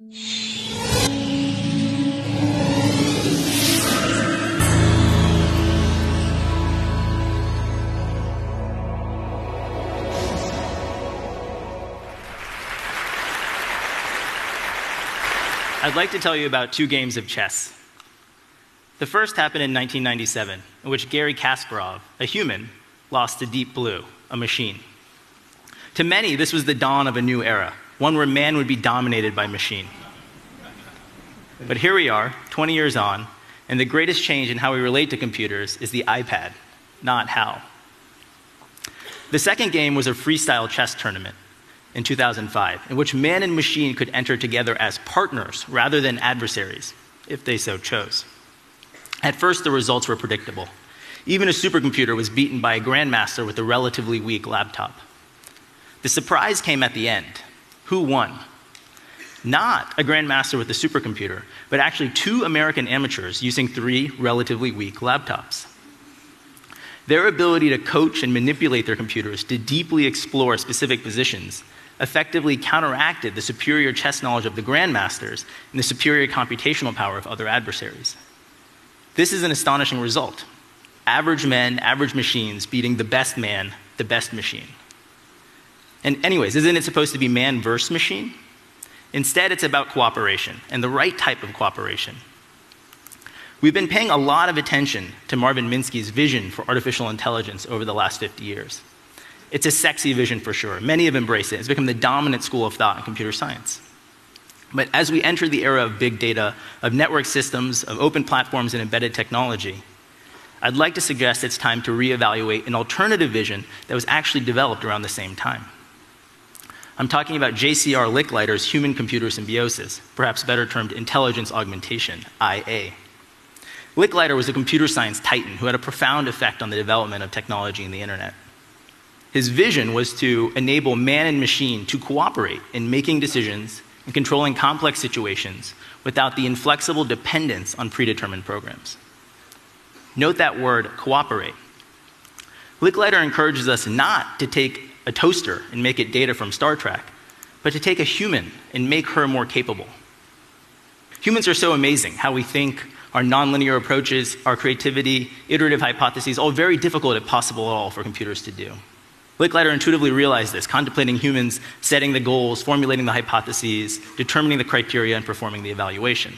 I'd like to tell you about two games of chess. The first happened in 1997, in which Garry Kasparov, a human, lost to Deep Blue, a machine. To many, this was the dawn of a new era, one where man would be dominated by machine. But here we are, 20 years on, and the greatest change in how we relate to computers is the iPad, not HAL. The second game was a freestyle chess tournament in 2005, in which man and machine could enter together as partners rather than adversaries, if they so chose. At first, the results were predictable. Even a supercomputer was beaten by a grandmaster with a relatively weak laptop. The surprise came at the end. Who won? Not a grandmaster with a supercomputer, but actually two American amateurs using three relatively weak laptops. Their ability to coach and manipulate their computers to deeply explore specific positions effectively counteracted the superior chess knowledge of the grandmasters and the superior computational power of other adversaries. This is an astonishing result. Average men, average machines beating the best man, the best machine. And, anyways, isn't it supposed to be man versus machine? Instead, it's about cooperation and the right type of cooperation. We've been paying a lot of attention to Marvin Minsky's vision for artificial intelligence over the last 50 years. It's a sexy vision for sure. Many have embraced it. It's become the dominant school of thought in computer science. But as we enter the era of big data, of network systems, of open platforms, and embedded technology, I'd like to suggest it's time to reevaluate an alternative vision that was actually developed around the same time. I'm talking about J.C.R. Licklider's human computer symbiosis, perhaps better termed intelligence augmentation, IA. Licklider was a computer science titan who had a profound effect on the development of technology and the internet. His vision was to enable man and machine to cooperate in making decisions and controlling complex situations without the inflexible dependence on predetermined programs. Note that word, cooperate. Licklider encourages us not to take a toaster and make it data from Star Trek, but to take a human and make her more capable. Humans are so amazing how we think, our nonlinear approaches, our creativity, iterative hypotheses, all very difficult if possible at all for computers to do. Licklider intuitively realized this, contemplating humans setting the goals, formulating the hypotheses, determining the criteria, and performing the evaluation.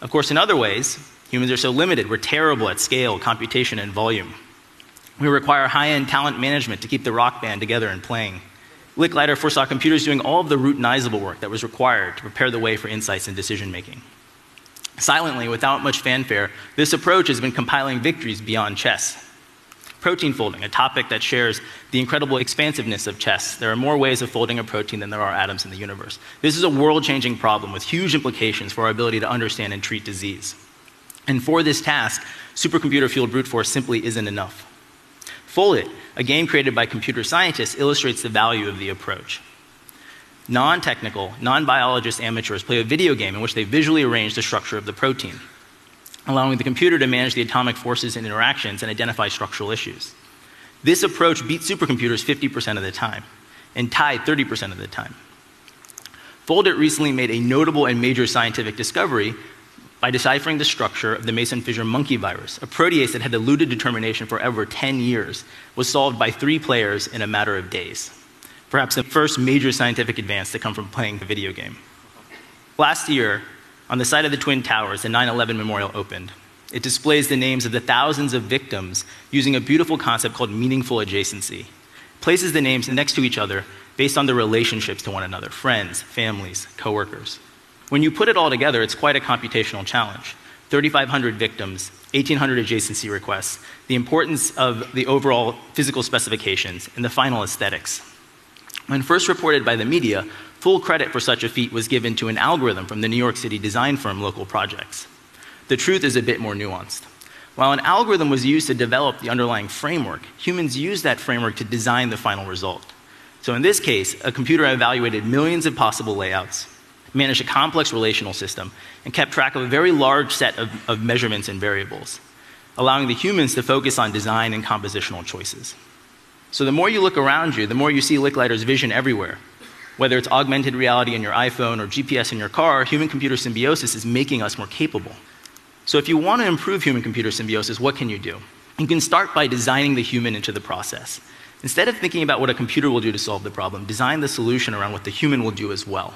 Of course, in other ways, humans are so limited. We're terrible at scale, computation, and volume. We require high end talent management to keep the rock band together and playing. Licklider foresaw computers doing all of the routinizable work that was required to prepare the way for insights and decision making. Silently, without much fanfare, this approach has been compiling victories beyond chess protein folding, a topic that shares the incredible expansiveness of chess. There are more ways of folding a protein than there are atoms in the universe. This is a world changing problem with huge implications for our ability to understand and treat disease. And for this task, supercomputer fueled brute force simply isn't enough. Foldit, a game created by computer scientists, illustrates the value of the approach. Non technical, non biologist amateurs play a video game in which they visually arrange the structure of the protein allowing the computer to manage the atomic forces and interactions and identify structural issues. This approach beat supercomputers 50% of the time and tied 30% of the time. Foldit recently made a notable and major scientific discovery by deciphering the structure of the Mason-Pfizer monkey virus, a protease that had eluded determination for over 10 years, was solved by three players in a matter of days. Perhaps the first major scientific advance to come from playing a video game. Last year, on the site of the Twin Towers, the 9 11 memorial opened. It displays the names of the thousands of victims using a beautiful concept called meaningful adjacency. It places the names next to each other based on their relationships to one another friends, families, coworkers. When you put it all together, it's quite a computational challenge. 3,500 victims, 1,800 adjacency requests, the importance of the overall physical specifications, and the final aesthetics. When first reported by the media, Full credit for such a feat was given to an algorithm from the New York City design firm Local Projects. The truth is a bit more nuanced. While an algorithm was used to develop the underlying framework, humans used that framework to design the final result. So in this case, a computer evaluated millions of possible layouts, managed a complex relational system, and kept track of a very large set of, of measurements and variables, allowing the humans to focus on design and compositional choices. So the more you look around you, the more you see Licklider's vision everywhere Whether it's augmented reality in your iPhone or GPS in your car, human computer symbiosis is making us more capable. So, if you want to improve human computer symbiosis, what can you do? You can start by designing the human into the process. Instead of thinking about what a computer will do to solve the problem, design the solution around what the human will do as well.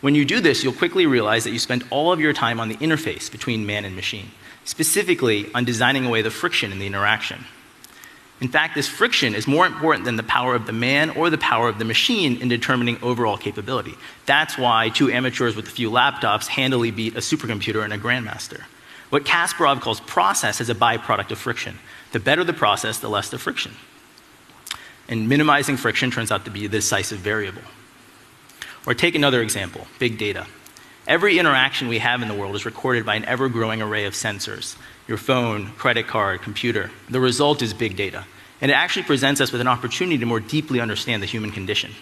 When you do this, you'll quickly realize that you spend all of your time on the interface between man and machine, specifically on designing away the friction in the interaction. In fact, this friction is more important than the power of the man or the power of the machine in determining overall capability. That's why two amateurs with a few laptops handily beat a supercomputer and a grandmaster. What Kasparov calls process is a byproduct of friction. The better the process, the less the friction. And minimizing friction turns out to be a decisive variable. Or take another example big data. Every interaction we have in the world is recorded by an ever growing array of sensors your phone, credit card, computer. The result is big data. And it actually presents us with an opportunity to more deeply understand the human condition.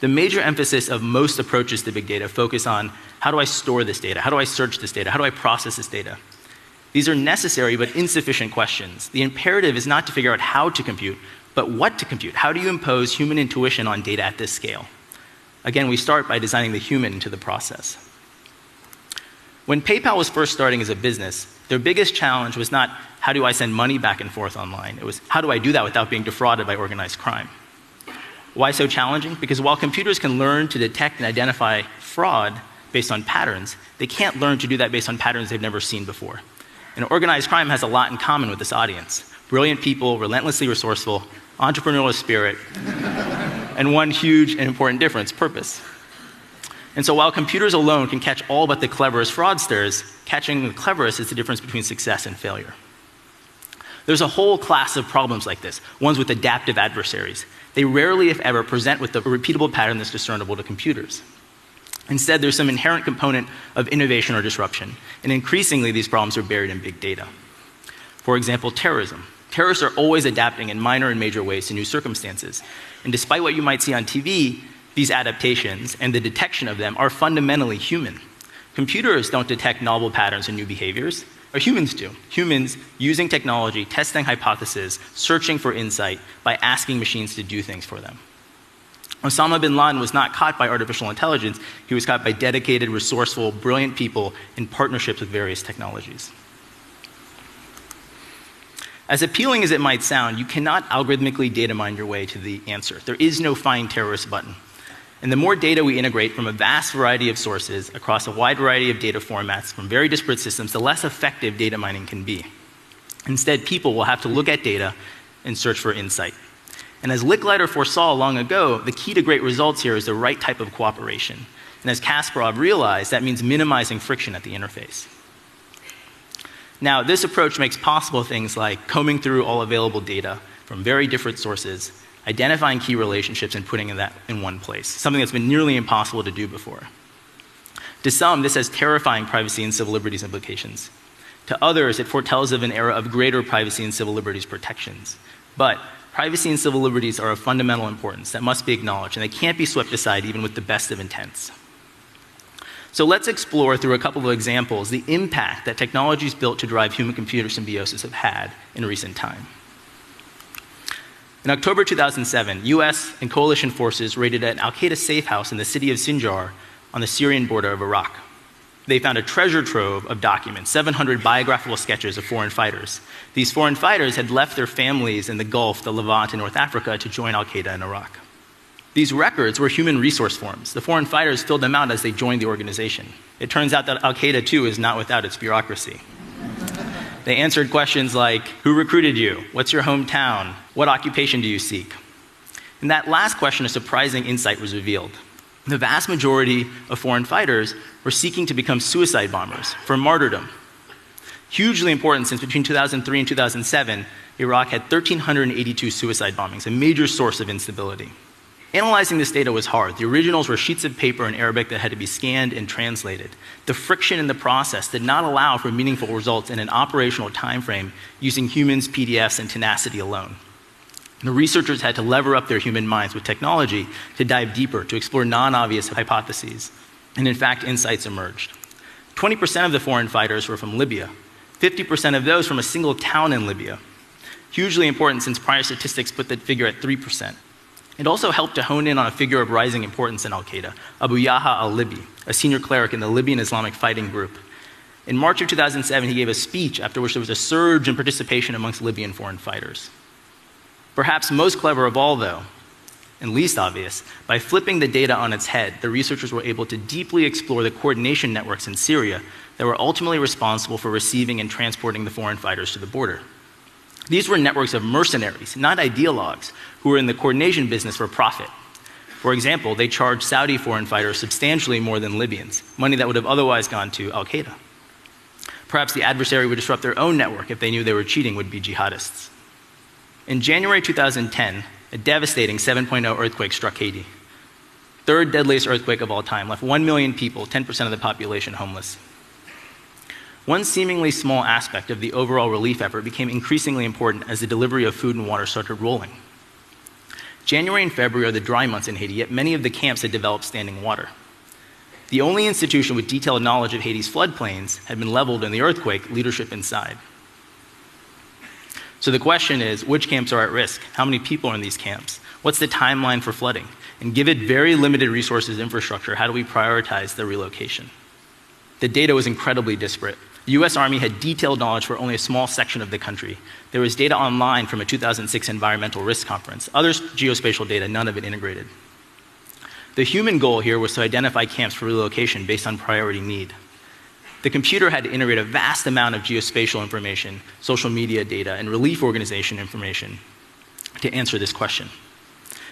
The major emphasis of most approaches to big data focus on how do I store this data? How do I search this data? How do I process this data? These are necessary but insufficient questions. The imperative is not to figure out how to compute, but what to compute. How do you impose human intuition on data at this scale? Again, we start by designing the human into the process. When PayPal was first starting as a business, their biggest challenge was not how do I send money back and forth online? It was how do I do that without being defrauded by organized crime? Why so challenging? Because while computers can learn to detect and identify fraud based on patterns, they can't learn to do that based on patterns they've never seen before. And organized crime has a lot in common with this audience brilliant people, relentlessly resourceful, entrepreneurial spirit, and one huge and important difference purpose. And so while computers alone can catch all but the cleverest fraudsters, catching the cleverest is the difference between success and failure. There's a whole class of problems like this, ones with adaptive adversaries. They rarely, if ever, present with a repeatable pattern that's discernible to computers. Instead, there's some inherent component of innovation or disruption, and increasingly these problems are buried in big data. For example, terrorism. Terrorists are always adapting in minor and major ways to new circumstances. And despite what you might see on TV, these adaptations and the detection of them are fundamentally human. Computers don't detect novel patterns and new behaviors, or humans do. Humans using technology, testing hypotheses, searching for insight by asking machines to do things for them. Osama bin Laden was not caught by artificial intelligence, he was caught by dedicated, resourceful, brilliant people in partnerships with various technologies. As appealing as it might sound, you cannot algorithmically data mine your way to the answer. There is no find terrorist button. And the more data we integrate from a vast variety of sources across a wide variety of data formats from very disparate systems, the less effective data mining can be. Instead, people will have to look at data and search for insight. And as Licklider foresaw long ago, the key to great results here is the right type of cooperation. And as Kasparov realized, that means minimizing friction at the interface. Now, this approach makes possible things like combing through all available data from very different sources identifying key relationships and putting that in one place, something that's been nearly impossible to do before. To some, this has terrifying privacy and civil liberties implications. To others, it foretells of an era of greater privacy and civil liberties protections. But privacy and civil liberties are of fundamental importance that must be acknowledged, and they can't be swept aside even with the best of intents. So let's explore through a couple of examples the impact that technologies built to drive human computer symbiosis have had in recent time. In October 2007, US and coalition forces raided an Al Qaeda safe house in the city of Sinjar on the Syrian border of Iraq. They found a treasure trove of documents, 700 biographical sketches of foreign fighters. These foreign fighters had left their families in the Gulf, the Levant, and North Africa to join Al Qaeda in Iraq. These records were human resource forms. The foreign fighters filled them out as they joined the organization. It turns out that Al Qaeda, too, is not without its bureaucracy. They answered questions like Who recruited you? What's your hometown? What occupation do you seek? In that last question, a surprising insight was revealed. The vast majority of foreign fighters were seeking to become suicide bombers for martyrdom. Hugely important since between 2003 and 2007, Iraq had 1,382 suicide bombings, a major source of instability. Analyzing this data was hard. The originals were sheets of paper in Arabic that had to be scanned and translated. The friction in the process did not allow for meaningful results in an operational time frame using humans, PDFs, and tenacity alone. The researchers had to lever up their human minds with technology to dive deeper, to explore non obvious hypotheses. And in fact, insights emerged. 20% of the foreign fighters were from Libya, 50% of those from a single town in Libya. Hugely important since prior statistics put that figure at 3%. It also helped to hone in on a figure of rising importance in Al Qaeda, Abu Yahya al Libi, a senior cleric in the Libyan Islamic Fighting Group. In March of 2007, he gave a speech after which there was a surge in participation amongst Libyan foreign fighters. Perhaps most clever of all, though, and least obvious, by flipping the data on its head, the researchers were able to deeply explore the coordination networks in Syria that were ultimately responsible for receiving and transporting the foreign fighters to the border. These were networks of mercenaries, not ideologues, who were in the coordination business for profit. For example, they charged Saudi foreign fighters substantially more than Libyans, money that would have otherwise gone to Al Qaeda. Perhaps the adversary would disrupt their own network if they knew they were cheating would be jihadists. In January 2010, a devastating 7.0 earthquake struck Haiti. Third deadliest earthquake of all time, left 1 million people, 10% of the population, homeless. One seemingly small aspect of the overall relief effort became increasingly important as the delivery of food and water started rolling. January and February are the dry months in Haiti, yet many of the camps had developed standing water. The only institution with detailed knowledge of Haiti's floodplains had been leveled in the earthquake, leadership inside. So the question is which camps are at risk? How many people are in these camps? What's the timeline for flooding? And given very limited resources infrastructure, how do we prioritize the relocation? The data was incredibly disparate. The US Army had detailed knowledge for only a small section of the country. There was data online from a 2006 environmental risk conference. Other geospatial data, none of it integrated. The human goal here was to identify camps for relocation based on priority need. The computer had to integrate a vast amount of geospatial information, social media data, and relief organization information to answer this question.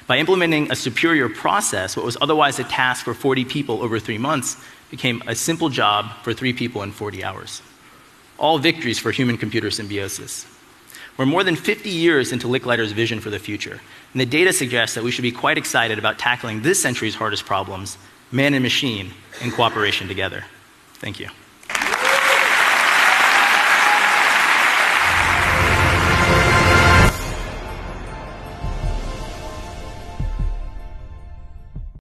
By implementing a superior process, what was otherwise a task for 40 people over three months became a simple job for three people in 40 hours. All victories for human computer symbiosis. We're more than 50 years into Licklider's vision for the future, and the data suggests that we should be quite excited about tackling this century's hardest problems man and machine in cooperation together. Thank you.